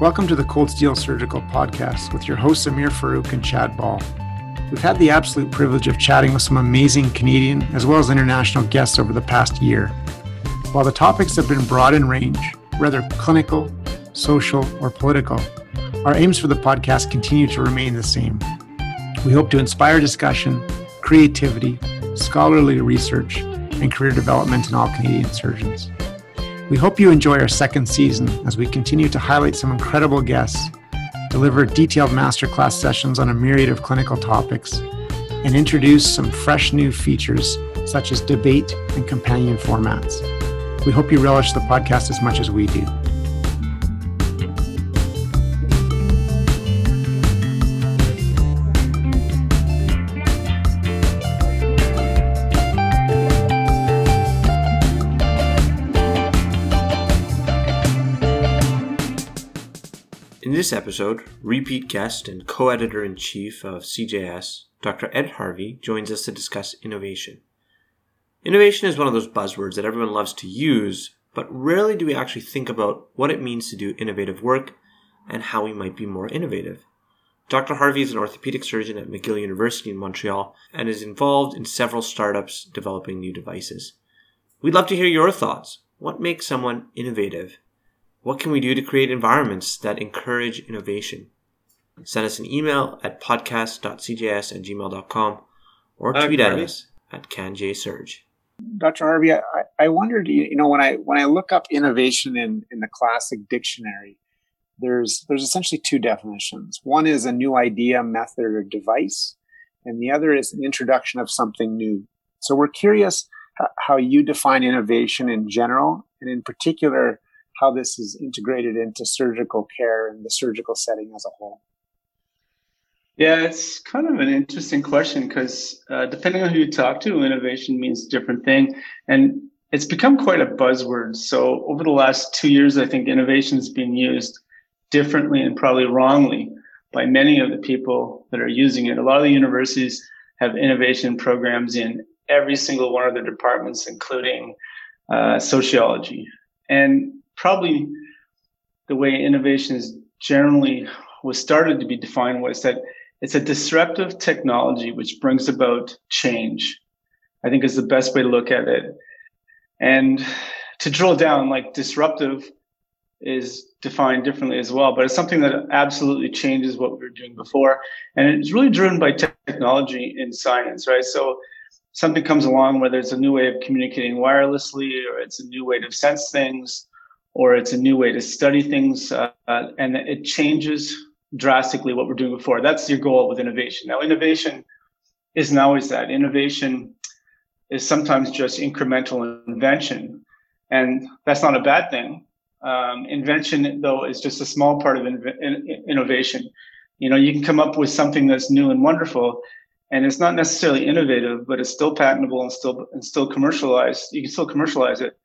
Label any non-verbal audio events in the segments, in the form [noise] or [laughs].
Welcome to the Cold Steel Surgical Podcast with your hosts Ameer Farooq and Chad Ball. We've had the absolute privilege of chatting with some amazing Canadian as well as international guests over the past year. While the topics have been broad in range, whether clinical, social, or political, our aims for the podcast continue to remain the same. We hope to inspire discussion, creativity, scholarly research, and career development in all Canadian surgeons. We hope you enjoy our second season as we continue to highlight some incredible guests, deliver detailed masterclass sessions on a myriad of clinical topics, and introduce some fresh new features such as debate and companion formats. We hope you relish the podcast as much as we do. This episode, repeat guest and co editor in chief of CJS, Dr. Ed Harvey, joins us to discuss innovation. Innovation is one of those buzzwords that everyone loves to use, but rarely do we actually think about what it means to do innovative work and how we might be more innovative. Dr. Harvey is an orthopedic surgeon at McGill University in Montreal and is involved in several startups developing new devices. We'd love to hear your thoughts. What makes someone innovative? What can we do to create environments that encourage innovation? Send us an email at podcast.cjs at gmail.com or uh, tweet at us at CanJSurge. Dr. Harvey, I, I wondered, you know, when I when I look up innovation in, in the classic dictionary, there's there's essentially two definitions. One is a new idea, method, or device, and the other is an introduction of something new. So we're curious how you define innovation in general, and in particular, how this is integrated into surgical care and the surgical setting as a whole? Yeah, it's kind of an interesting question because uh, depending on who you talk to, innovation means different thing, and it's become quite a buzzword. So over the last two years, I think innovation is being used differently and probably wrongly by many of the people that are using it. A lot of the universities have innovation programs in every single one of their departments, including uh, sociology. And probably the way innovation is generally was started to be defined was that it's a disruptive technology which brings about change. I think is the best way to look at it. And to drill down, like disruptive is defined differently as well, but it's something that absolutely changes what we were doing before. And it's really driven by technology in science, right? So something comes along, whether it's a new way of communicating wirelessly or it's a new way to sense things or it's a new way to study things, uh, and it changes drastically what we're doing before. That's your goal with innovation. Now, innovation isn't always that. Innovation is sometimes just incremental invention, and that's not a bad thing. Um, invention, though, is just a small part of in- innovation. You know, you can come up with something that's new and wonderful, and it's not necessarily innovative, but it's still patentable and still and still commercialized. You can still commercialize it,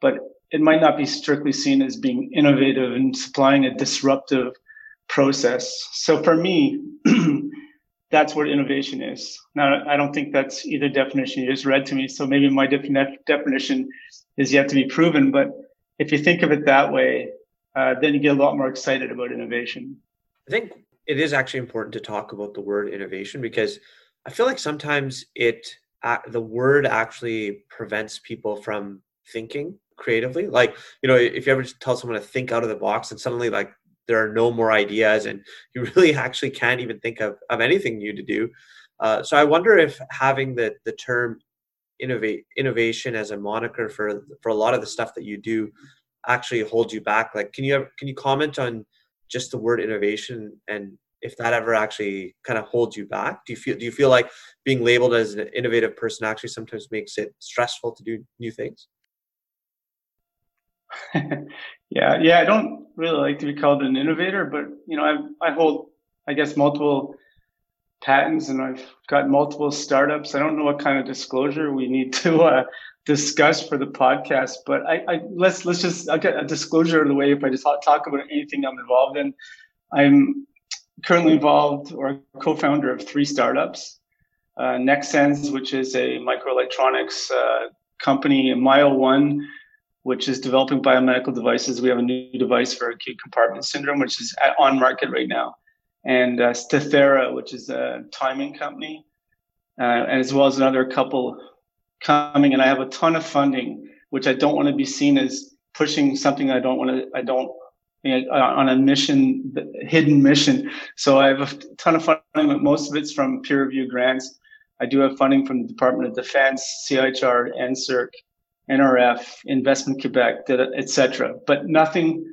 but it might not be strictly seen as being innovative and supplying a disruptive process. So for me, [clears throat] that's what innovation is. Now, I don't think that's either definition you just read to me. So maybe my definition is yet to be proven. But if you think of it that way, uh, then you get a lot more excited about innovation. I think it is actually important to talk about the word innovation because I feel like sometimes it uh, the word actually prevents people from thinking creatively. Like, you know, if you ever tell someone to think out of the box and suddenly like there are no more ideas and you [laughs] really actually can't even think of, of anything new to do. Uh, so I wonder if having the, the term innovate innovation as a moniker for for a lot of the stuff that you do actually holds you back. Like, can you have, can you comment on just the word innovation and if that ever actually kind of holds you back? Do you feel do you feel like being labeled as an innovative person actually sometimes makes it stressful to do new things? Yeah, yeah. I don't really like to be called an innovator, but you know, I I hold, I guess, multiple patents, and I've got multiple startups. I don't know what kind of disclosure we need to uh, discuss for the podcast, but I, I let's let's just I'll get a disclosure out of the way if I just talk about anything I'm involved in. I'm currently involved or co-founder of three startups. Uh, which is a microelectronics uh, company, Myo One, which is developing biomedical devices. We have a new device for acute compartment syndrome, which is on market right now, and uh, Stathera, which is a timing company, uh, as well as another couple coming. And I have a ton of funding, which I don't want to be seen as pushing something I don't want to. I don't on a mission, hidden mission. So I have a ton of funding, but most of it's from peer review grants. I do have funding from the Department of Defense, CIHR, NSERC, NRF, Investment Quebec, etc. But nothing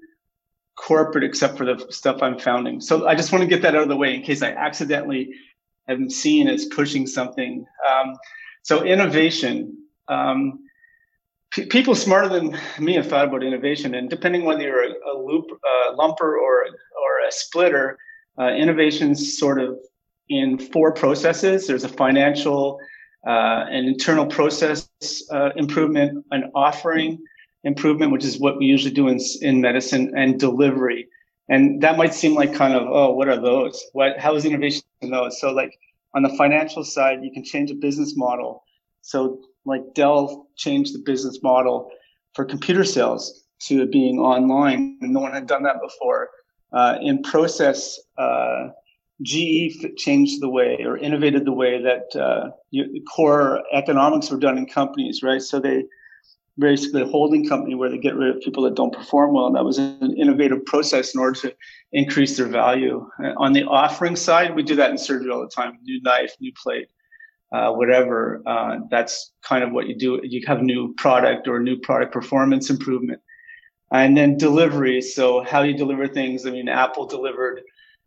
corporate except for the stuff I'm founding. So I just want to get that out of the way in case I accidentally am seen as pushing something. Um, so innovation. Um, p- people smarter than me have thought about innovation, and depending whether you're a, a loop, lumper or or a splitter, uh, innovation's sort of in four processes. There's a financial, uh, an internal process uh, improvement, an offering improvement, which is what we usually do in, in medicine, and delivery. And that might seem like kind of, oh, what are those? What, how is innovation in those? So like on the financial side, you can change a business model. So like Dell changed the business model for computer sales to being online, and no one had done that before. Uh, in process, uh, GE changed the way or innovated the way that uh, core economics were done in companies, right? So they basically a holding company where they get rid of people that don't perform well. And that was an innovative process in order to increase their value. Uh, on the offering side, we do that in surgery all the time. New knife, new plate, uh, whatever. Uh, that's kind of what you do. You have new product or new product performance improvement. And then delivery. So how you deliver things. I mean, Apple delivered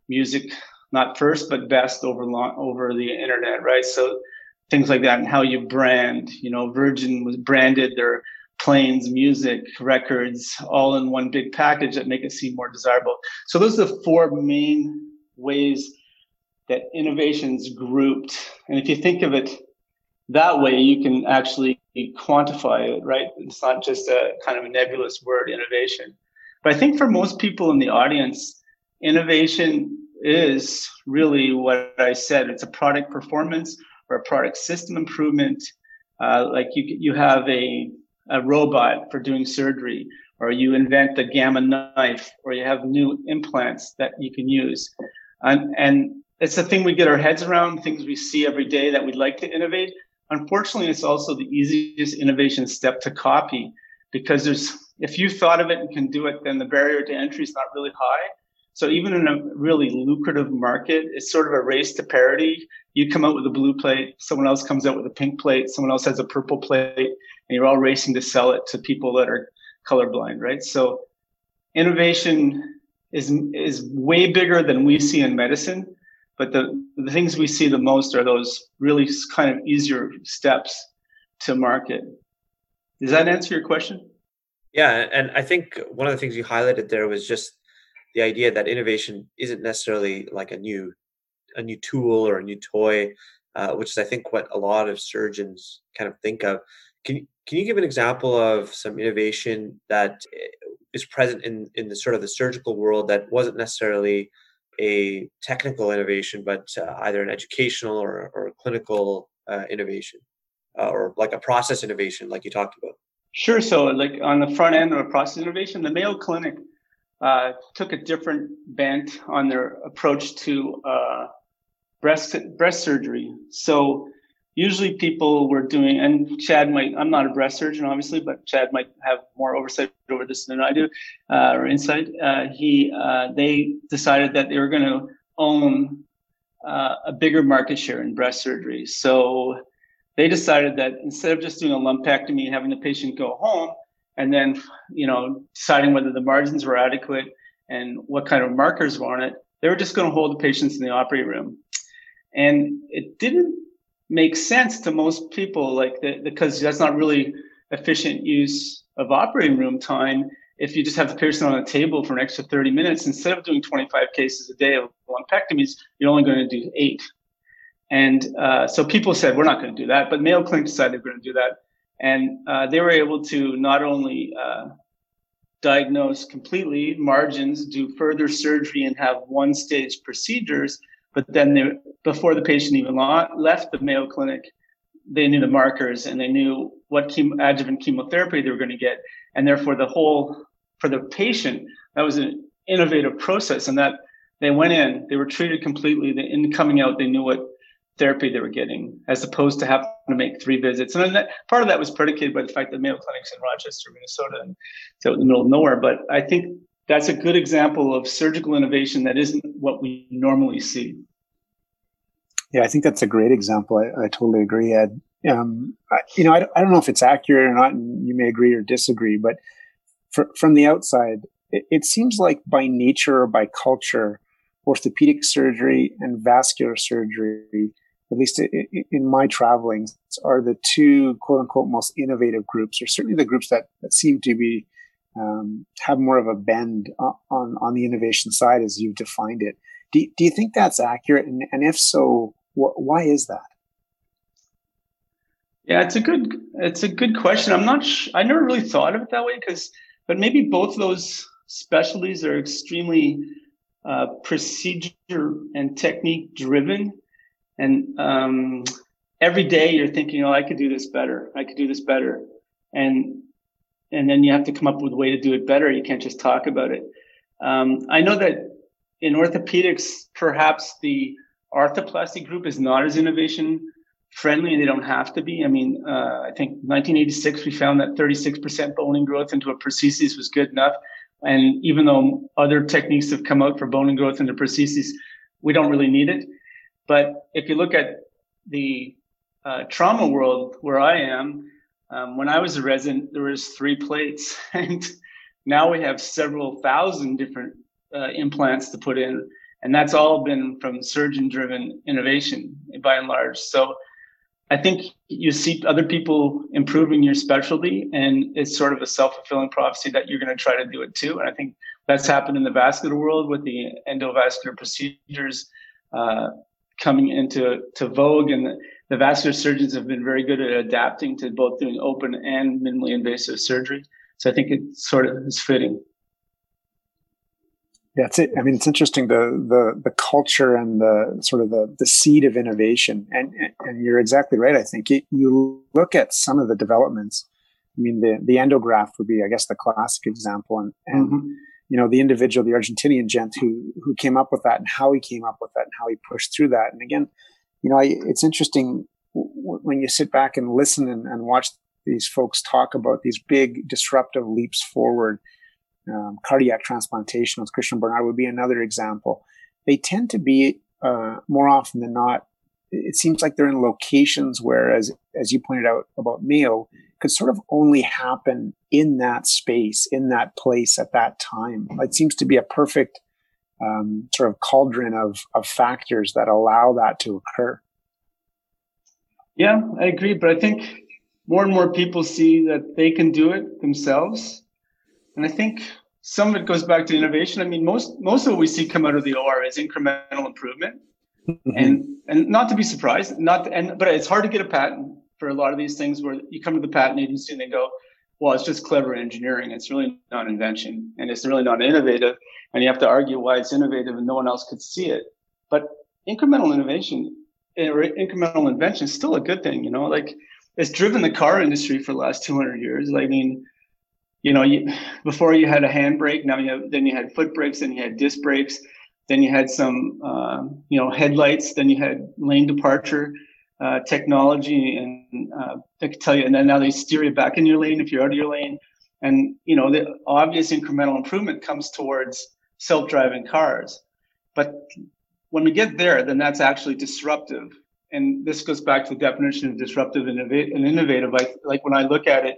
music not first but best over long, over the internet, right? So things like that, and how you brand. You know, Virgin was branded their planes, music, records, all in one big package that make it seem more desirable. So those are the four main ways that innovation's grouped. And if you think of it that way, you can actually quantify it, right? It's not just a kind of a nebulous word, innovation. But I think for most people in the audience, innovation is really what I said. It's a product performance or a product system improvement. Uh, like you, you have a, a robot for doing surgery, or you invent the gamma knife, or you have new implants that you can use. And, and it's the thing we get our heads around, things we see every day that we'd like to innovate. Unfortunately, it's also the easiest innovation step to copy because there's if you thought of it and can do it, then the barrier to entry is not really high. So even in a really lucrative market, it's sort of a race to parity. You come out with a blue plate, someone else comes out with a pink plate, someone else has a purple plate, and you're all racing to sell it to people that are colorblind, right? So innovation is is way bigger than we see in medicine, but the the things we see the most are those really kind of easier steps to market. Does that answer your question? Yeah, and I think one of the things you highlighted there was just the idea that innovation isn't necessarily like a new a new tool or a new toy, uh, which is I think what a lot of surgeons kind of think of. Can can you give an example of some innovation that eh, present in in the sort of the surgical world that wasn't necessarily a technical innovation, but uh, either an educational or, or clinical uh, innovation, uh, or like a process innovation, like you talked about? Sure. So, like on the front end of a process innovation, the Mayo Clinic uh, took a different bent on their approach to uh, breast breast surgery. So usually people were doing, and Chad might. I'm not a breast surgeon, obviously, but Chad might have more oversight over this than I do, uh, or insight. Uh, he uh, they decided that they were going to own a bigger market share in breast surgery. So they decided that instead of just doing a lumpectomy, and having the patient go home and then you know deciding whether the margins were adequate and what kind of markers were on it they were just going to hold the patients in the operating room. And it didn't make sense to most people like the, because that's not really efficient use of operating room time if you just have the patient on the table for an extra 30 minutes. Instead of doing 25 cases a day of lumpectomies you're only going to do eight. And uh, so people said we're not going to do that. But mayo clinic decided they're going to do that and uh, they were able to not only uh, diagnose completely margins, do further surgery, and have one stage procedures, but then they, before the patient even left the Mayo Clinic, they knew the markers and they knew what chemo, adjuvant chemotherapy they were going to get. and therefore the whole for the patient that was an innovative process, and that they went in, they were treated completely. In coming out, they knew what therapy they were getting, as opposed to having to make three visits. And that, part of that was predicated by the fact that Mayo Clinic's in Rochester, Minnesota, and so in the middle of nowhere. But I think that's a good example of surgical innovation that isn't what we normally see. Yeah, I think that's a great example. I, I totally agree, Ed. Um, I, you know, I, I don't know if it's accurate or not, and you may agree or disagree, but for, from the outside, it, it seems like by nature or by culture, orthopedic surgery and vascular surgery, at least in my travelings, are the two quote unquote most innovative groups, or certainly the groups that, that seem to be um, have more of a bend on on the innovation side as you've defined it. Do, do you think that's accurate? And, and if so, wh- why is that? Yeah, it's a good it's a good question. I'm not. Sh- I never really thought of it that way because, but maybe both those specialties are extremely uh, procedure and technique driven, and um, every day you're thinking, "Oh, I could do this better. I could do this better," and and then you have to come up with a way to do it better. You can't just talk about it. Um, I know that in orthopedics, perhaps the arthroplasty group is not as innovation friendly and they don't have to be. I mean, uh, I think 1986, we found that 36% bone growth into a prosthesis was good enough. And even though other techniques have come out for bone growth into prosthesis, we don't really need it. But if you look at the uh, trauma world where I am, um, when I was a resident, there was three plates, [laughs] and now we have several thousand different uh, implants to put in, and that's all been from surgeon-driven innovation by and large. So I think you see other people improving your specialty, and it's sort of a self-fulfilling prophecy that you're going to try to do it too. And I think that's happened in the vascular world with the endovascular procedures uh, coming into to vogue, and the, the, vascular surgeons have been very good at adapting to both doing open and minimally invasive surgery. So I think it sort of is fitting. Yeah, it's it. I mean, it's interesting the the the culture and the sort of the the seed of innovation, and and you're exactly right. I think it, you look at some of the developments. I mean, the the endograft would be, I guess, the classic example, and and mm-hmm. You know the individual, the Argentinian gent who who came up with that, and how he came up with that, and how he pushed through that. And again, you know, I, it's interesting w- when you sit back and listen and, and watch these folks talk about these big disruptive leaps forward um, cardiac transplantation, as Christiaan Barnard would be another example. They tend to be uh, more often than not. It seems like they're in locations where, as as you pointed out about Mayo, could sort of only happen in that space, in that place at that time. It seems to be a perfect um, sort of cauldron of of factors that allow that to occur. Yeah, I agree, but I think more and more people see that they can do it themselves and I think some of it goes back to innovation. I mean, most most of what we see come out of the OR is incremental improvement, mm-hmm. and and not to be surprised, not to, and but it's hard to get a patent for a lot of these things where you come to the patent agency and they go, well, it's just clever engineering. It's really not invention, and it's really not innovative. And you have to argue why it's innovative, and no one else could see it. But incremental innovation or incremental invention is still a good thing. You know, like it's driven the car industry for the last 200 years. I mean you know, you, before you had a handbrake, now you have, then you had foot brakes, then you had disc brakes, then you had some, uh, you know, headlights, then you had lane departure uh, technology, and uh, I can tell you, and then now they steer you back in your lane if you're out of your lane, and you know, the obvious incremental improvement comes towards self-driving cars, but when we get there, then that's actually disruptive, and this goes back to the definition of disruptive and innovative. Like, like when I look at it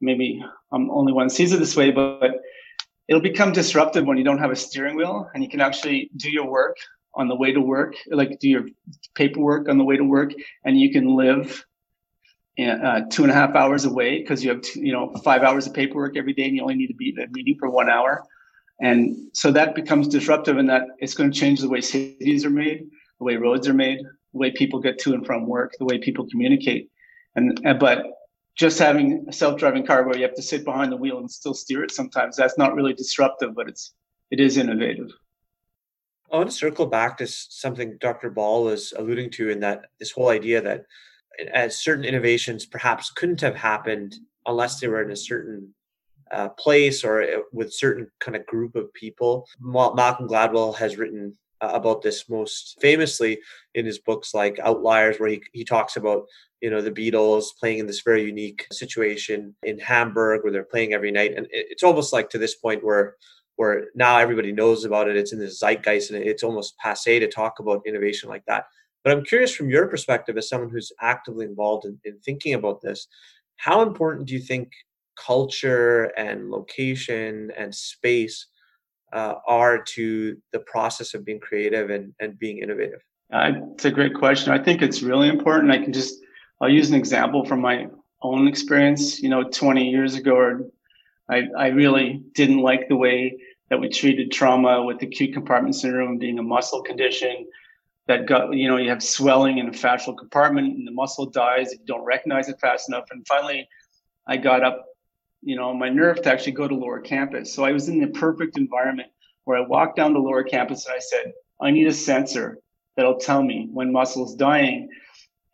maybe I'm only one sees it this way, but, but it'll become disruptive when you don't have a steering wheel and you can actually do your work on the way to work, like do your paperwork on the way to work, and you can live uh, two and a half hours away because you have two, you know five hours of paperwork every day, and you only need to be at a meeting for one hour. And so that becomes disruptive, and that it's going to change the way cities are made, the way roads are made, the way people get to and from work, the way people communicate. And but just having a self-driving car where you have to sit behind the wheel and still steer it sometimes that's not really disruptive but it's it is innovative i want to circle back to something dr ball was alluding to in that this whole idea that as certain innovations perhaps couldn't have happened unless they were in a certain uh, place or uh, with certain kind of group of people. Malcolm Gladwell has written uh, about this most famously in his books like Outliers, where he, he talks about you know the Beatles playing in this very unique situation in Hamburg where they're playing every night, and it's almost like to this point where where now everybody knows about it. It's in the zeitgeist, and it's almost passe to talk about innovation like that. But I'm curious from your perspective as someone who's actively involved in, in thinking about this, how important do you think culture and location and space uh, are to the process of being creative and, and being innovative? Uh, it's a great question. I think it's really important. I can just, I'll use an example from my own experience. You know, 20 years ago, I, I really didn't like the way that we treated trauma with acute compartment syndrome being a muscle condition that got, you know, you have swelling in the fascial compartment and the muscle dies if you don't recognize it fast enough. And finally, I got up you know, my nerve to actually go to lower campus. So I was in the perfect environment where I walked down to lower campus and I said, I need a sensor that'll tell me when muscle's dying.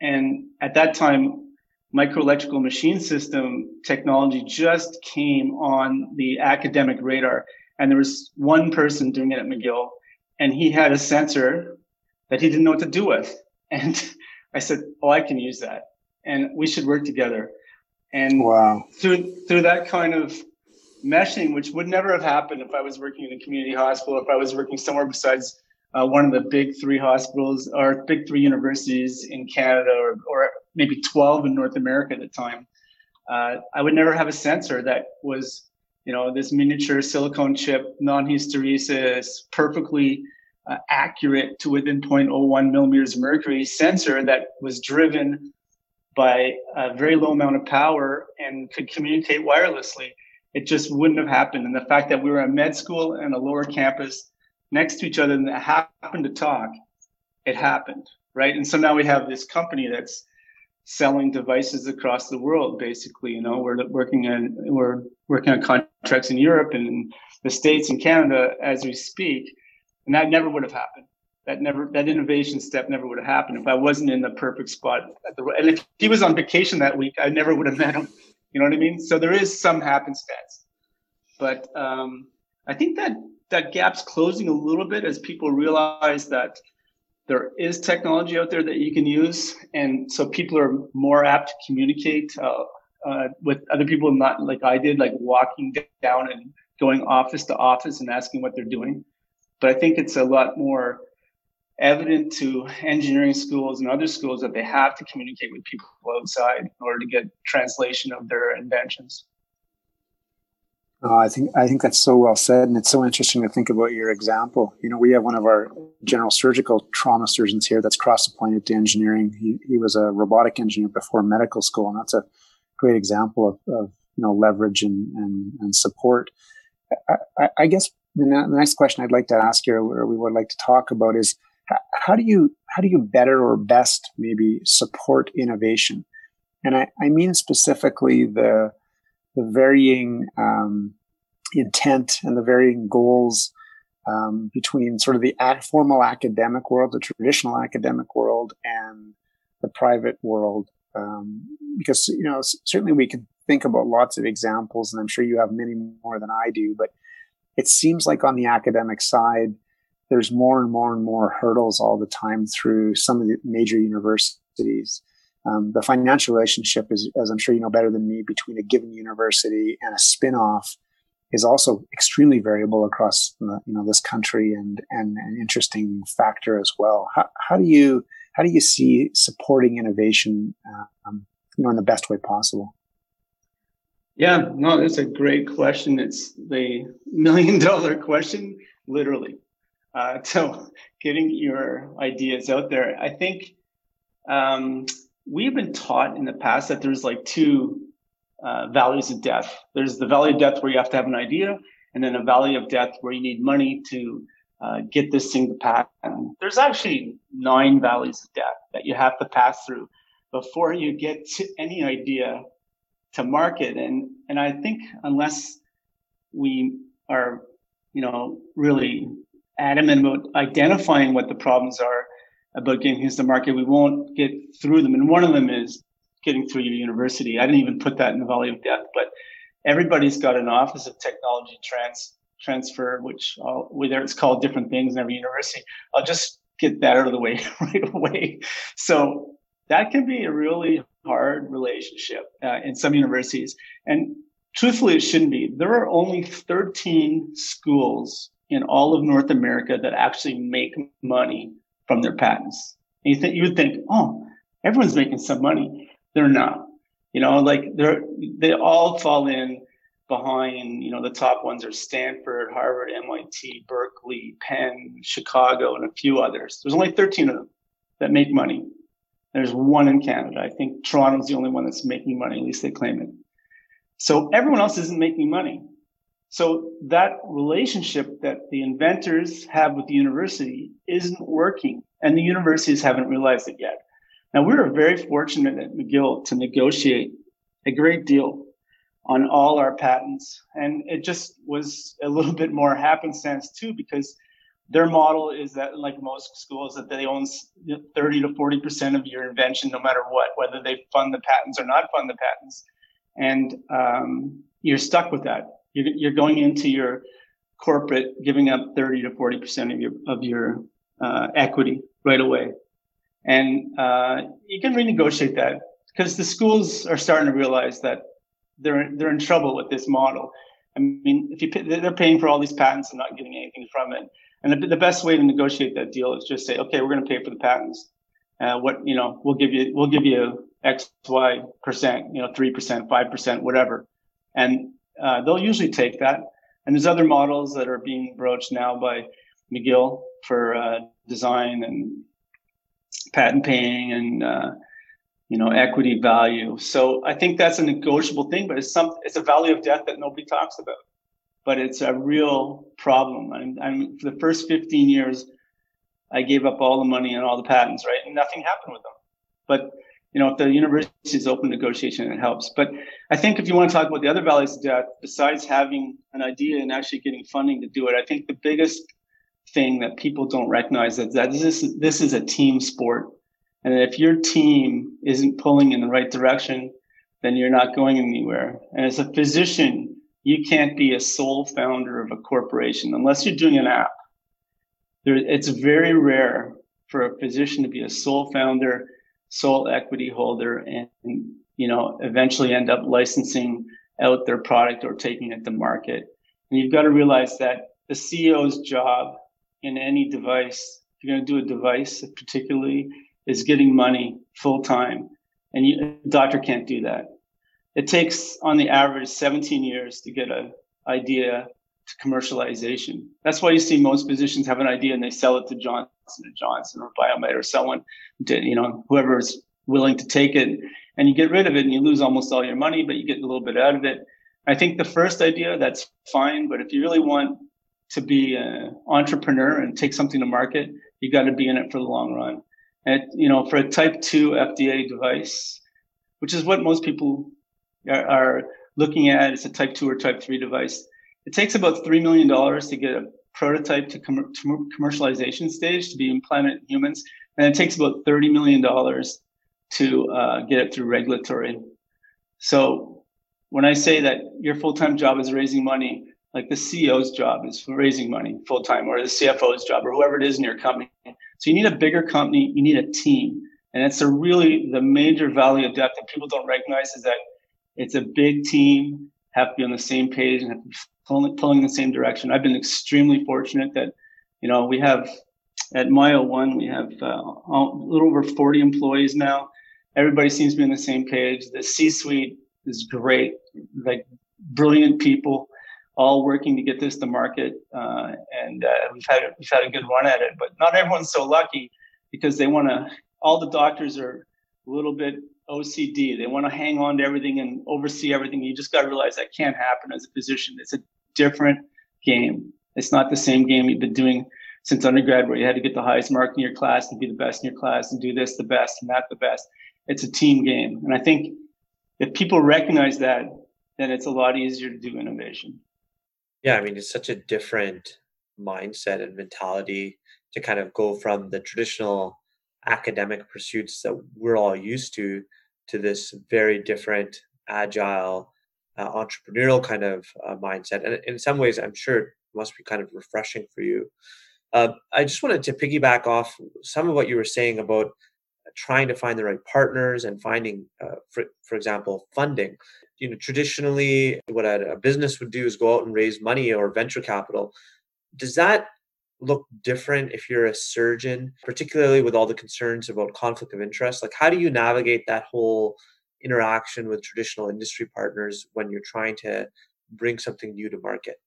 And at that time, microelectrical machine system technology just came on the academic radar. And there was one person doing it at McGill, and he had a sensor that he didn't know what to do with. And I said, Oh, I can use that. And we should work together. And wow. through through that kind of meshing, which would never have happened if I was working in a community hospital, if I was working somewhere besides uh, one of the big three hospitals or big three universities in Canada, or, or maybe 12 in North America at the time, uh, I would never have a sensor that was, you know, this miniature silicone chip, non-hysteresis, perfectly uh, accurate to within 0.01 millimeters of mercury sensor that was driven by a very low amount of power and could communicate wirelessly. It just wouldn't have happened. And the fact that we were a med school and a lower campus next to each other and that happened to talk, it happened, right? And so now we have this company that's selling devices across the world. Basically, you know, we're working on we're working on contracts in Europe and the States and Canada as we speak, and that never would have happened that never that innovation step never would have happened if I wasn't in the perfect spot the and if he was on vacation that week, I never would have met him. You know what I mean? So there is some happenstance, but um, I think that that gap's closing a little bit as people realize that there is technology out there that you can use, and so people are more apt to communicate uh, uh, with other people, not like I did, like walking down and going office to office and asking what they're doing. But I think it's a lot more evident to engineering schools and other schools that they have to communicate with people outside in order to get translation of their inventions. Oh, I think I think that's so well said, and it's so interesting to think about your example. You know, we have one of our general surgical trauma surgeons here that's cross appointed to engineering. He, he was a robotic engineer before medical school, and that's a great example of, of you know leverage and and, and support. I, I guess the, the next question I'd like to ask you, or we would like to talk about, is how do you how do you better or best maybe support innovation? And I, I mean specifically the the varying um, intent and the varying goals um, between sort of the formal academic world, the traditional academic world, and the private world. Um, because you know certainly we can think about lots of examples, and I'm sure you have many more than I do. But it seems like on the academic side, there's more and more and more hurdles all the time through some of the major universities. Um, the financial relationship is, as I'm sure you know better than me, between a given university and a spin-off is also extremely variable across the, you know this country and and an interesting factor as well. How, how do you how do you see supporting innovation, um, you know, in the best way possible? Yeah, no, that's a great question. It's the million dollar question, literally. Uh, so getting your ideas out there. I think um, we've been taught in the past that there's like two uh, valleys of death. There's the valley of death where you have to have an idea, and then a valley of death where you need money to uh, get this thing to pass. And there's actually nine valleys of death that you have to pass through before you get to any idea to market. And and I think unless we are, you know, really adamant about identifying what the problems are about getting things to market, we won't get through them. And one of them is getting through your university. I didn't even put that in the valley of death, but everybody's got an office of technology trans transfer, which I'll, whether it's called different things in every university. I'll just get that out of the way [laughs] right away. So that can be a really hard relationship uh, in some universities. And truthfully, it shouldn't be. There are only 13 schools in all of North America that actually make money from their patents. And you think you would think, oh, everyone's making some money. They're not. You know, like they're they all fall in behind, you know, the top ones are Stanford, Harvard, MIT, Berkeley, Penn, Chicago, and a few others. There's only 13 of them that make money. There's one in Canada. I think Toronto's the only one that's making money, at least they claim it. So everyone else isn't making money. So that relationship that the inventors have with the university isn't working, and the universities haven't realized it yet. Now, we were very fortunate at McGill to negotiate a great deal on all our patents. And it just was a little bit more happenstance too, because their model is that, like most schools, that they own 30 to 40% of your invention, no matter what, whether they fund the patents or not fund the patents. And um, you're stuck with that. You're, you're going into your corporate giving up 30 to 40% of your, of your uh, equity right away. And uh, you can renegotiate that because the schools are starting to realize that they're they're in trouble with this model. I mean, if you they're paying for all these patents and not getting anything from it, and the, the best way to negotiate that deal is just say, okay, we're going to pay for the patents. Uh, what you know, we'll give you we'll give you X Y percent, you know, three percent, five percent, whatever, and uh, they'll usually take that. And there's other models that are being broached now by McGill for uh, design and patent paying and uh, you know equity value so i think that's a negotiable thing but it's some it's a value of death that nobody talks about but it's a real problem. I'm, for the first 15 years i gave up all the money and all the patents right? And nothing happened with them. But you know if the university is open negotiation it helps. But i think if you want to talk about the other values of death besides having an idea and actually getting funding to do it i think the biggest thing that people don't recognize is that this is, this is a team sport. And if your team isn't pulling in the right direction, then you're not going anywhere. And as a physician, you can't be a sole founder of a corporation unless you're doing an app. There, it's very rare for a physician to be a sole founder, sole equity holder, and, and you know eventually end up licensing out their product or taking it to market. And you've got to realize that the CEO's job in any device, if you're going to do a device particularly, is getting money full time, and you, a doctor can't do that. It takes, on the average, 17 years to get an idea to commercialization. That's why you see most physicians have an idea and they sell it to Johnson and Johnson or Biomet or someone, to, you know, whoever is willing to take it, and you get rid of it and you lose almost all your money, but you get a little bit out of it. I think the first idea that's fine, but if you really want to be an entrepreneur and take something to market, you got to be in it for the long run. And, you know, for a type 2 FDA device, which is what most people are, are looking at, it's a type 2 or type 3 device. It takes about $3 million to get a prototype to, com- to commercialization stage to be implanted in humans. And it takes about $30 million to uh, get it through regulatory. So when I say that your full time job is raising money, like the CEO's job is raising money full time, or the CFO's job, or whoever it is in your company. So you need a bigger company, you need a team. And it's a really the major value of depth that people don't recognize is that it's a big team, have to be on the same page and have to be pulling, pulling in the same direction. I've been extremely fortunate that, you know, we have at Myo One, we have uh, a little over 40 employees now. Everybody seems to be on the same page. The C suite is great, like brilliant people all working to get this to market, uh, and uh, we've had we've had a good run at it. But not everyone's so lucky because they want to. All the doctors are a little bit OCD. They want to hang on to everything and oversee everything. You just got to realize that can't happen as a physician. It's a different game. It's not the same game you've been doing since undergrad, where you had to get the highest mark in your class and be the best in your class and do this the best and that the best. It's a team game, and I think if people recognize that, then it's a lot easier to do innovation. Yeah, I mean, it's such a different mindset and mentality to kind of go from the traditional academic pursuits that we're all used to to this very different, agile, uh, entrepreneurial kind of uh, mindset. And in some ways, I'm sure it must be kind of refreshing for you. Uh, I just wanted to piggyback off some of what you were saying about trying to find the right partners and finding, uh, for, for example, funding. You know, traditionally, what a, a business would do is go out and raise money or venture capital. Does that look different if you're a surgeon, particularly with all the concerns about conflict of interest? Like, how do you navigate that whole interaction with traditional industry partners when you're trying to bring something new to market?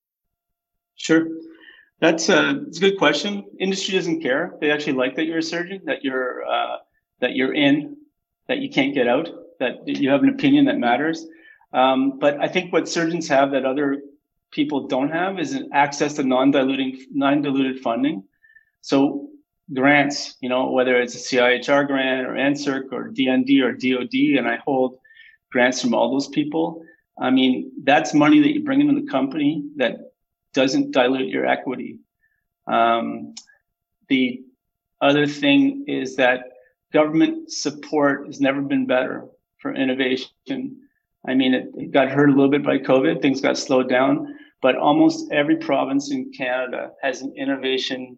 Sure. That's a, that's a good question. Industry doesn't care. They actually like that you're a surgeon, that you're uh, that you're in, that you can't get out, that you have an opinion that matters. Um, but I think what surgeons have that other people don't have is access to non-diluting, non-diluted funding. So grants, you know, whether it's a CIHR grant or NSERC or DND or DOD, and I hold grants from all those people. I mean, that's money that you bring into the company that doesn't dilute your equity. Um, the other thing is that government support has never been better for innovation. I mean, it, it, got hurt a little bit by COVID, things got slowed down, but almost every province in Canada has an innovation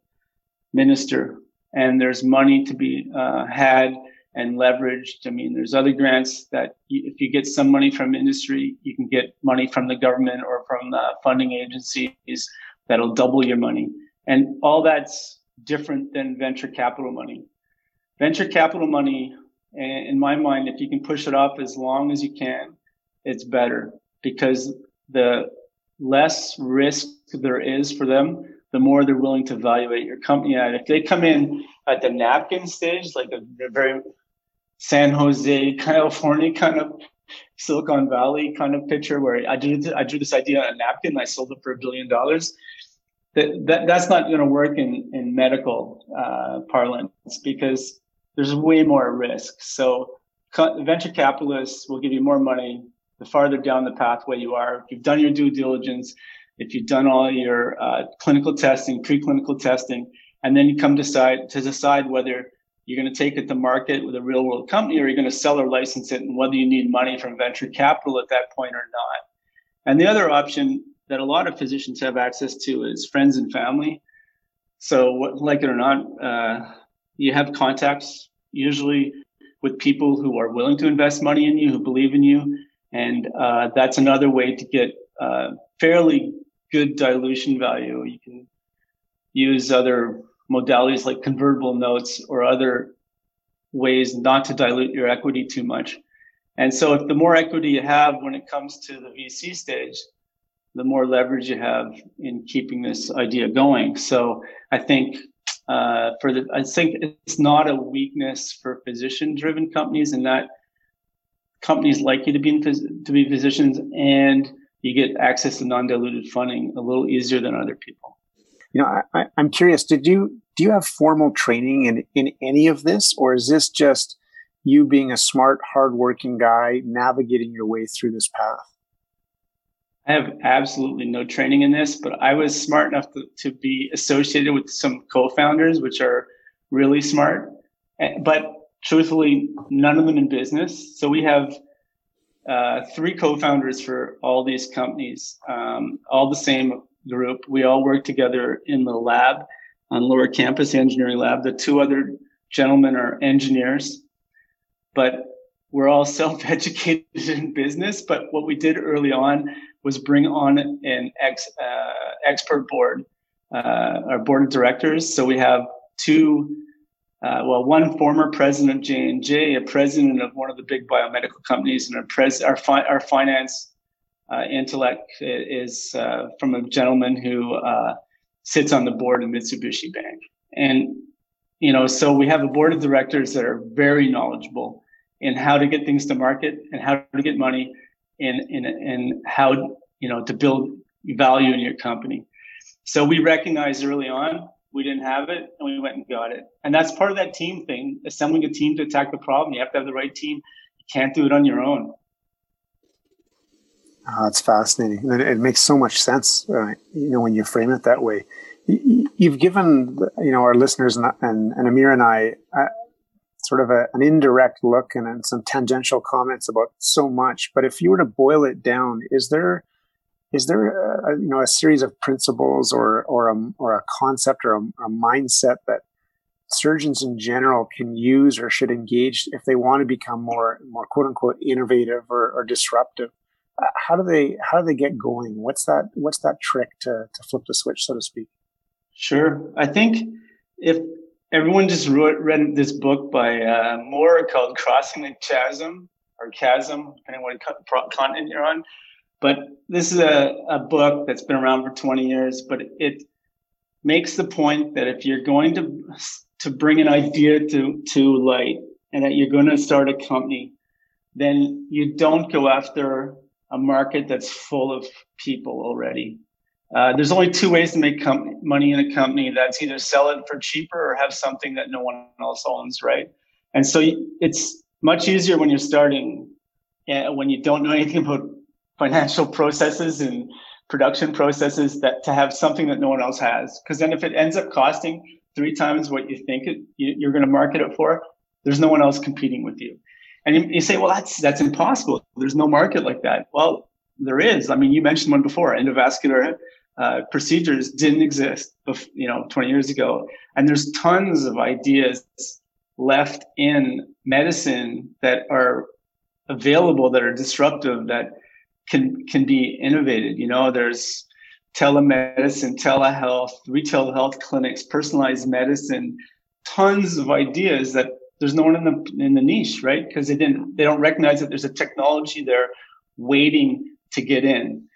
minister, and there's money to be uh, had and leveraged. I mean, there's other grants that you, if you get some money from industry, you can get money from the government or from the funding agencies that'll double your money. And all that's different than venture capital money venture capital money, in my mind, if you can push it off as long as you can, it's better because the less risk there is for them, the more they're willing to evaluate your company at. If they come in at the napkin stage, like a, very San Jose, California kind of Silicon Valley kind of picture where I drew, I drew this idea on a napkin I sold it for a billion dollars. That, that, that's not going to work in, in medical uh, parlance because there's way more risk. So venture capitalists will give you more money the farther down the pathway you are. If you've done your due diligence, if you've done all your uh, clinical testing, preclinical testing, and then you come decide to decide whether you're going to take it to market with a real world company or you're going to sell or license it and whether you need money from venture capital at that point or not. And the other option that a lot of physicians have access to is friends and family. So, like it or not, uh, you have contacts usually with people who are willing to invest money in you, who believe in you. And uh, that's another way to get uh, fairly good dilution value. You can use other modalities like convertible notes or other ways not to dilute your equity too much. And so, if the more equity you have when it comes to the VC stage, the more leverage you have in keeping this idea going. So, I think uh, for the, I think it's not a weakness for physician-driven companies, and that companies like you to be in, to be physicians, and you get access to non-diluted funding a little easier than other people. You know, I, I'm curious. Did you do you have formal training in in any of this, or is this just you being a smart, hardworking guy navigating your way through this path? I have absolutely no training in this, but I was smart enough to, to be associated with some co-founders, which are really smart. Eh, but truthfully, none of them in business. So we have uh, three co-founders for all these companies, um, all the same group. We all work together in the lab on Lower Campus Engineering Lab. The two other gentlemen are engineers, but we're all [laughs] self-educated in business. But what we did early on was bring on an ex, uh, expert board, uh, our board of directors. So we have two, uh, well, one former president of J and J, a president of one of the big biomedical companies, and our pres- our, fi- our finance uh, intellect is uh, from a gentleman who uh, sits on the board of Mitsubishi Bank, and you know, so we have a board of directors that are very knowledgeable in how to get things to market and how to get money in in in how you know to build value in your company. So we recognized early on we didn't have it, and we went and got it. And that's part of that team thing, assembling a team to attack the problem. You have to have the right team. You can't do it on your own. Oh, that's fascinating. It makes so much sense, uh, you know, when you frame it that way. You've given, you know, our listeners and, and, and Ameer and I uh, sort of a, an indirect look and, and some tangential comments about so much. But if you were to boil it down, is there is there a, you know a series of principles or or a or a concept or a, a mindset that surgeons in general can use or should engage if they want to become more more quote unquote innovative or, or disruptive? Uh, how do they how do they get going? What's that what's that trick to to flip the switch so to speak? Sure. I think if everyone just wrote, read this book by uh, moore called crossing the chasm or chasm depending on what continent you're on but this is a, a book that's been around for 20 years but it makes the point that if you're going to to bring an idea to to light and that you're going to start a company then you don't go after a market that's full of people already. Uh, there's only two ways to make money in a company. That's either sell it for cheaper or have something that no one else owns right? And so it's much easier when you're starting uh, when you don't know anything about financial processes and production processes that to have something that no one else has because then if it ends up costing three times what you think it, you're going to market it for, there's no one else competing with you. And you, you, say, well, that's that's impossible. There's no market like that. Well, there is. I mean, you mentioned one before. Endovascular uh, procedures didn't exist, before, you know, 20 years ago, and there's tons of ideas left in medicine that are available that are disruptive that can can be innovated. You know, there's telemedicine, telehealth, retail health clinics, personalized medicine, tons of ideas that there's no one in the in the niche, right? Because they didn't they don't recognize that there's a technology there waiting to get in.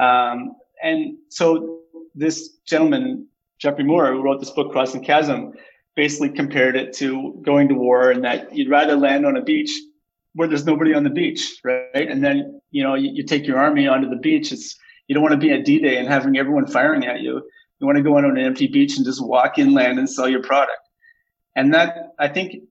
Um, and so this gentleman, Geoffrey Moore, who wrote this book, Crossing Chasm, basically compared it to going to war and that you'd rather land on a beach where there's nobody on the beach, right? And then, you know, you, you take your army onto the beach. It's you don't want to be at D-Day and having everyone firing at you. You want to go on an empty beach and just walk inland and sell your product. And that I think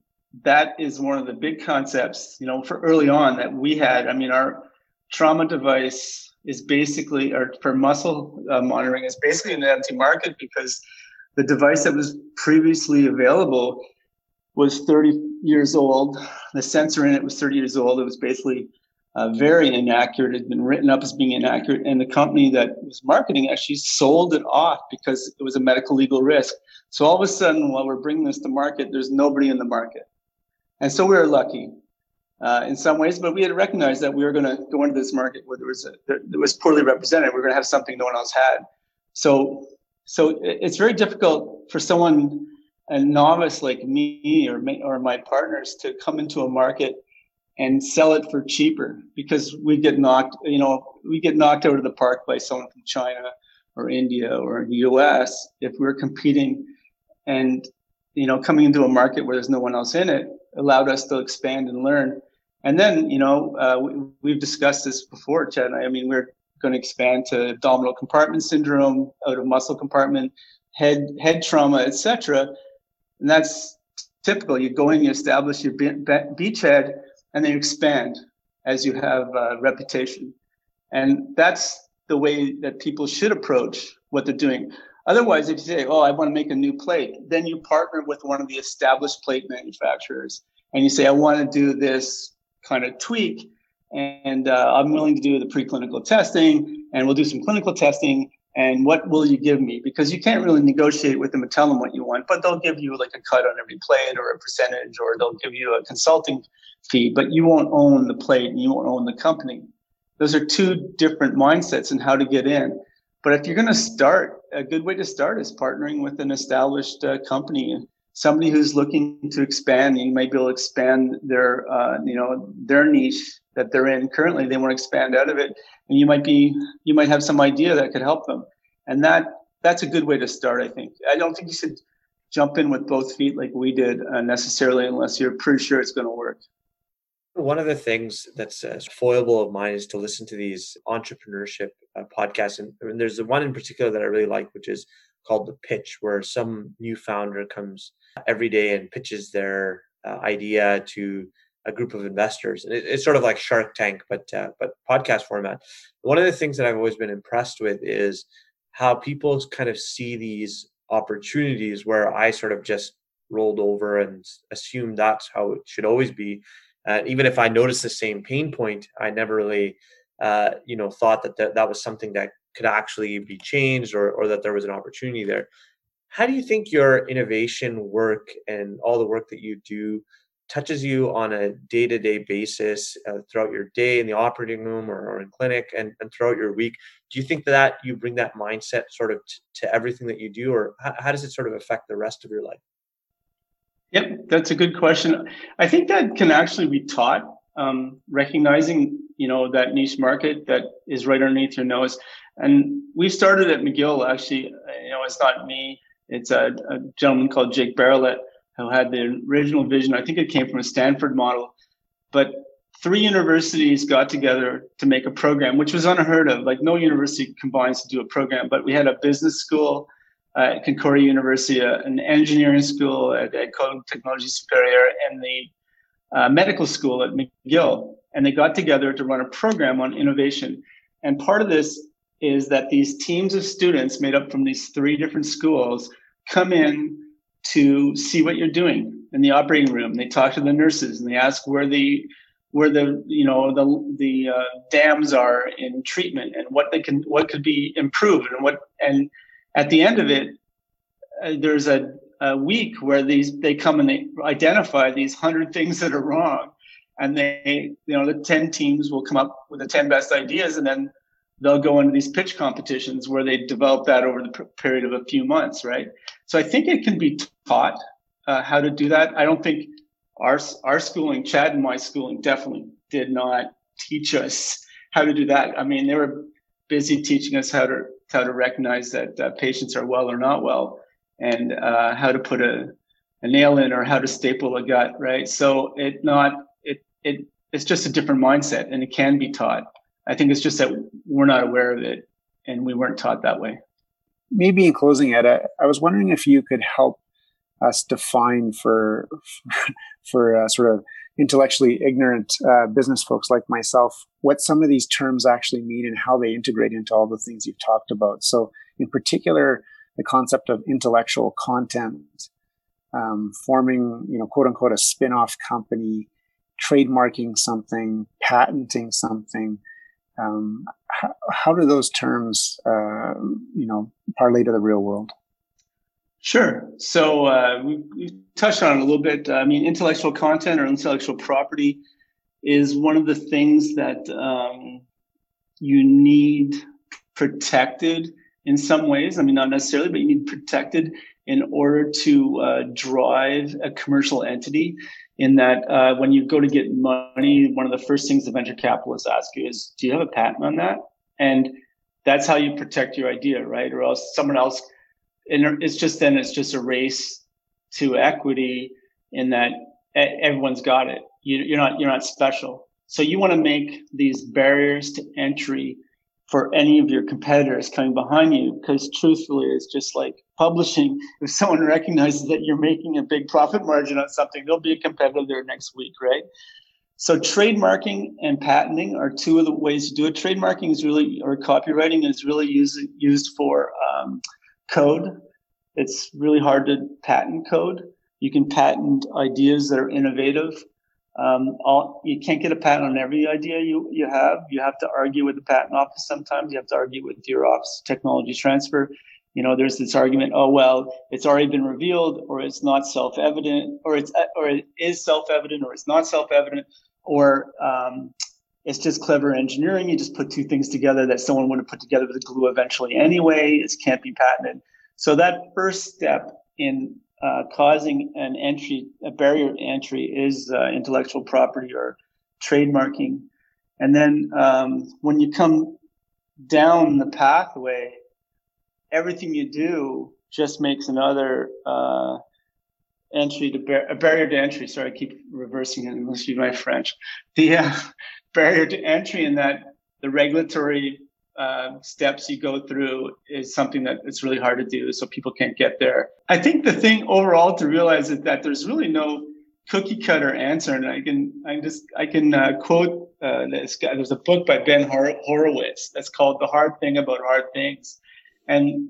that is one of the big concepts, you know, for early on that we had. I mean, our trauma device is basically, or for muscle uh, monitoring, is basically an empty market because the device that was previously available was 30 years old. The sensor in it was 30 years old. It was basically uh, very inaccurate. It had been written up as being inaccurate, and the company that was marketing actually sold it off because it was a medical legal risk. So all of a sudden, while we're bringing this to market, there's nobody in the market, and so we were lucky uh, in some ways. But we had recognized that we were going to go into this market where there was a, there, was poorly represented. We are going to have something no one else had. So so it's very difficult for someone a novice like me or or my partners to come into a market and sell it for cheaper because we get knocked, you know, we get knocked out of the park by someone from China or India or the US if we're competing. And you know coming into a market where there's no one else in it allowed us to expand and learn. And then you know uh, we, have discussed this before chad and I, I mean we're going to expand to abdominal compartment syndrome out of muscle compartment head head trauma etc and that's typical you go in you establish your beachhead and they expand as you have uh, reputation. And that's the way that people should approach what they're doing. Otherwise, if you say, "Oh, I want to make a new plate," then you partner with one of the established plate manufacturers, and you say, "I want to do this kind of tweak, and uh, I'm willing to do the preclinical testing, and we'll do some clinical testing, and what will you give me? Because you can't really negotiate with them and tell them what you want, but they'll give you like a cut on every plate or a percentage, or they'll give you a consulting fee, but you won't own the plate and you won't own the company. Those are two different mindsets and how to get in. But if you're going to start, a good way to start is partnering with an established uh, company, somebody who's looking to expand. You might be able to expand their, uh, you know, their niche that they're in currently. They want to expand out of it, and you might be, you might have some idea that could help them, and that that's a good way to start. I think. I don't think you should jump in with both feet like we did uh, necessarily, unless you're pretty sure it's going to work. One of the things that's a foible of mine is to listen to these entrepreneurship uh, podcasts. And, and there's the one in particular that I really like, which is called The Pitch, where some new founder comes every day and pitches their uh, idea to a group of investors. And it, it's sort of like Shark Tank, but uh, but podcast format. One of the things that I've always been impressed with is how people kind of see these opportunities where I sort of just rolled over and assumed that's how it should always be. Uh, even if I noticed the same pain point, I never really, uh, you know, thought that th- that was something that could actually be changed or, or that there was an opportunity there. How do you think your innovation work and all the work that you do touches you on a day-to-day basis uh, throughout your day in the operating room or, or in clinic and, and, throughout your week? Do you think that you bring that mindset sort of t- to everything that you do or how, how does it sort of affect the rest of your life? Yep that's a good question. I think that can actually be taught um, recognizing you know that niche market that is right underneath your nose. And we started at mcgill actually you know it's not me it's a, a gentleman called Jake Barralet who had the original vision. I think it came from a Stanford model, but three universities got together to make a program, which was unheard of. Like no university combines to do a program, but we had a business school at Concordia University, an engineering school at, at Technology Superior, and the uh, medical school at McGill. And they got together to run a program on innovation. And part of this is that these teams of students made up from these three different schools come in to see what you're doing in the operating room. They talk to the nurses and they ask where the where the you know the the uh, dams are in treatment and what they can what could be improved and what and at the end of it uh, there's a, a week where these they come and they identify these hundred things that are wrong and they you know the 10 teams will come up with the 10 best ideas and then they'll go into these pitch competitions where they develop that over the period of a few months right so i think it can be taught uh, how to do that. I don't think our our schooling, Chad and my schooling, definitely did not teach us how to do that. I mean, they were busy teaching us how to how to recognize that uh, patients are well or not well, and uh, how to put a, a nail in or how to staple a gut. Right. So it not it it it's just a different mindset, and it can be taught. I think it's just that we're not aware of it, and we weren't taught that way. Maybe in closing, Ed, I, I was wondering if you could help us define for [laughs] for uh, sort of intellectually ignorant uh, business folks like myself what some of these terms actually mean and how they integrate into all the things you've talked about. So, in particular, the concept of intellectual content, um, forming, you know, quote unquote, a spin-off company, trademarking something, patenting something. Um, how, how, do those terms, uh, you know, parlay to the real world? Sure. So uh, we, we, touched on it a little bit. I mean, intellectual content or intellectual property is one of the things that um, you need protected in some ways. I mean, not necessarily, but you need protected in order to uh, drive a commercial entity. In that, uh, when you go to get money, one of the first things the venture capitalists ask you is, "Do you have a patent on that?" And that's how you protect your idea, right? Or else someone else and it's just then it's just a race to equity in that everyone's got it. You, are not you're not special. So you want to make these barriers to entry for any of your competitors coming behind you, because truthfully, it's just like publishing. If someone recognizes that you're making a big profit margin on something, there'll be a competitor there next week, right? So trademarking and patenting are two of the ways to do it. Trademarking is really, or copywriting is really used used for um, code. It's really hard to patent code. You can patent ideas that are innovative. Um, all, you can't get a patent on every idea you, you have. You have to argue with the patent office sometimes. You have to argue with your office technology transfer. You know, there's this argument, oh, well, it's already been revealed, or it's not self evident, or it's or it is self evident, or it's not self evident, or um, it's just clever engineering. You just put two things together that someone would have put together with a glue eventually anyway. It can't be patented. So that first step in uh, causing an entry, a barrier entry, is uh, intellectual property or trademarking. And then um, when you come down the pathway, everything you do just makes another uh, entry to bar- a barrier to entry. Sorry, I keep reversing it unless you my French. The uh, [laughs] barrier to entry in that the regulatory uh, steps you go through is something that it's really hard to do, so people can't get there. I think the thing overall to realize is that there's really no cookie cutter answer, and I can I just I can uh, quote uh, this guy. There's a book by Ben Hor- Horowitz that's called "The Hard Thing About Hard Things," and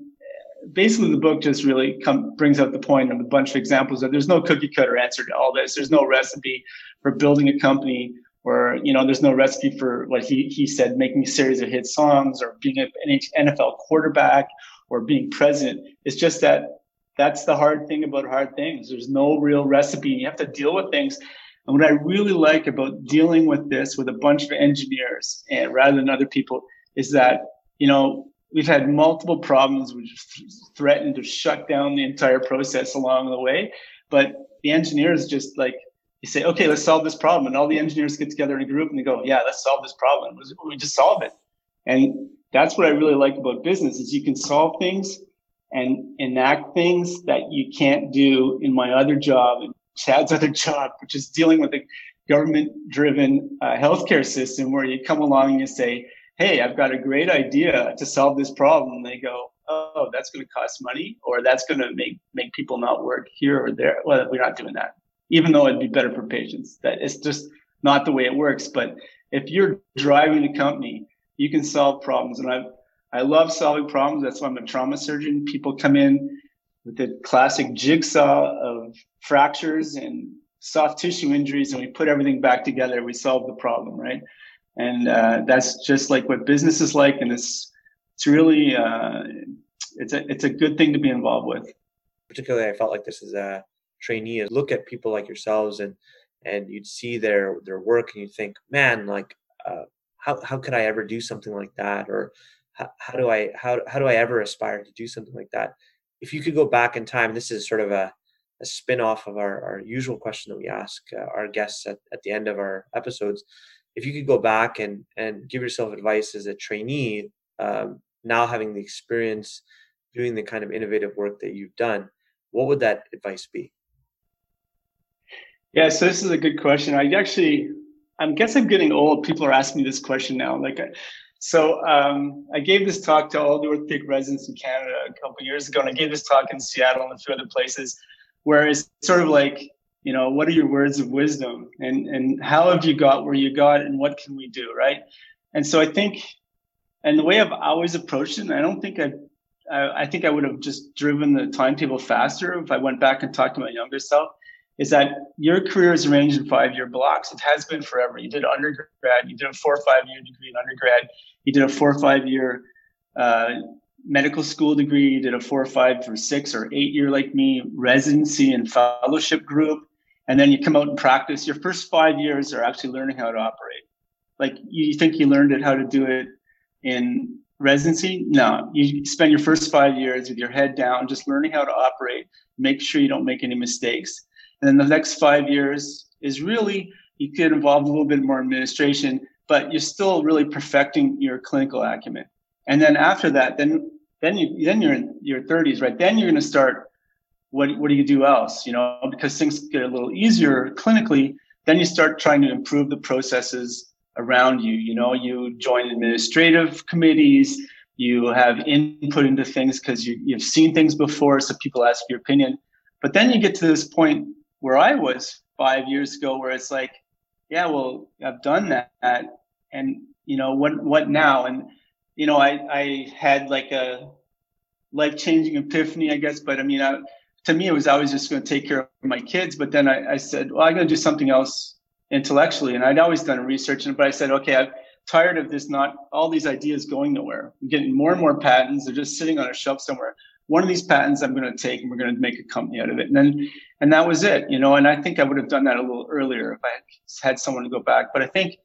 basically the book just really come, brings out the point of a bunch of examples that there's no cookie cutter answer to all this. There's no recipe for building a company or you know there's no recipe for what he he said making a series of hit songs or being an NFL quarterback or being president. It's just that that's the hard thing about hard things. There's no real recipe. And you have to deal with things. And what I really like about dealing with this with a bunch of engineers and rather than other people is that, you know, we've had multiple problems which threatened to shut down the entire process along the way. But the engineers just like you say, okay, let's solve this problem. And all the engineers get together in a group and they go, yeah, let's solve this problem. We just solve it. And that's what I really like about business is you can solve things and enact things that you can't do in my other job and Chad's other job, which is dealing with a government driven uh, healthcare system where you come along and you say, Hey, I've got a great idea to solve this problem. And they go, Oh, that's going to cost money or that's going to make, make people not work here or there. Well, we're not doing that, even though it'd be better for patients. That it's just not the way it works. But if you're driving the company, you can solve problems. And I've, I love solving problems. That's why I'm a trauma surgeon. People come in with the classic jigsaw of fractures and soft tissue injuries, and we put everything back together. We solve the problem, right? And uh, that's just like what business is like, and it's it's really uh, it's a it's a good thing to be involved with. Particularly, I felt like this is a trainee look at people like yourselves and and you'd see their their work and you think, man, like uh, how how could I ever do something like that, or how, how do I how how do I ever aspire to do something like that? If you could go back in time, this is sort of a a spin-off of our, our usual question that we ask uh, our guests at, at the end of our episodes. If you could go back and and give yourself advice as a trainee um, now having the experience doing the kind of innovative work that you've done what would that advice be yeah so this is a good question. I actually i guess i'm getting old. People are asking me this question now. Like so um, I gave this talk to all the orthopedic residents in Canada a couple years ago, and I gave this talk in Seattle and a few other places, where it's sort of like, you know, what are your words of wisdom, and and how have you got where you got, and what can we do, right? And so I think, and the way I've always approached it, I don't think I, I, I think I would have just driven the timetable faster if I went back and talked to my younger self is that your career is arranged in five year blocks. It has been forever. You did undergrad, you did a four or five year degree in undergrad, you did a four or five year uh, medical school degree, you did a four or five or six or eight year, like me, residency and fellowship group. And then you come out and practice. Your first five years are actually learning how to operate. Like you think you learned it how to do it in residency? No, you spend your first five years with your head down, just learning how to operate, make sure you don't make any mistakes and then the next five years is really, you get involved a little bit more administration, but you're still really perfecting your clinical acumen. And then after that, then then you then you're in your 30s, right? Then you're going to start. What what do you do else? You know, because things get a little easier clinically. Then you start trying to improve the processes around you. You know, you join administrative committees. You have input into things because you, you've seen things before, so people ask your opinion. But then you get to this point where I was five years ago, where it's like, yeah, well, I've done that, and you know what what now? And you know, I I had like a life changing epiphany, I guess. But I mean, I, to me, it was always just going to take care of my kids. But then I, I said, well, I'm going to do something else intellectually, and I'd always done research, and but I said, okay, I'm tired of this, not all these ideas going nowhere. I'm getting more and more patents; they're just sitting on a shelf somewhere one of these patents I'm going to take and we're going to make a company out of it. And then, and that was it, you know, and I think I would have done that a little earlier if I had someone to go back. But I think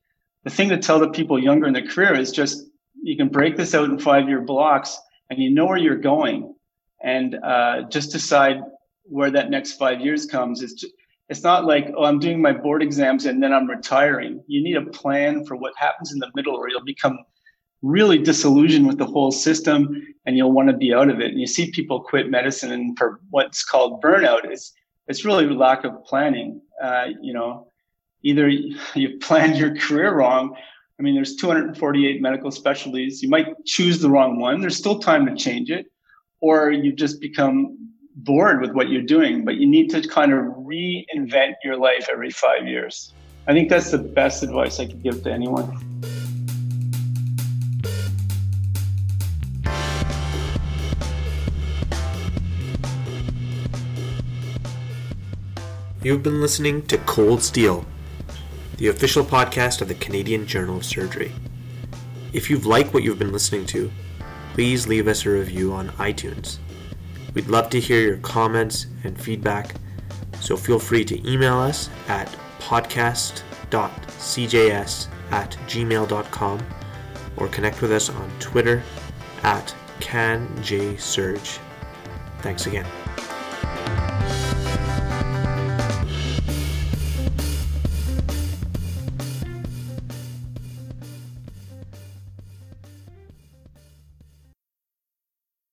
the thing to tell the people younger in their career is just, you can break this out in five year blocks and you know where you're going and uh, just decide where that next five years comes. It's just, it's not like, oh, I'm doing my board exams and then I'm retiring. You need a plan for what happens in the middle or you'll become really disillusioned with the whole system and you'll want to be out of it. And you see people quit medicine and for what's called burnout. It's it's really lack of planning. Uh, you know, either [laughs] you planned your career wrong. I mean, there's 248 medical specialties. You might choose the wrong one. There's still time to change it, or you've just become bored with what you're doing. But you need to kind of reinvent your life every five years. I think that's the best advice I could give to anyone. You've been listening to Cold Steel, the official podcast of the Canadian Journal of Surgery. If you've liked what you've been listening to, please leave us a review on iTunes. We'd love to hear your comments and feedback, so feel free to email us at podcast.cjs at gmail.com or connect with us on Twitter at CanJSurge. Thanks again.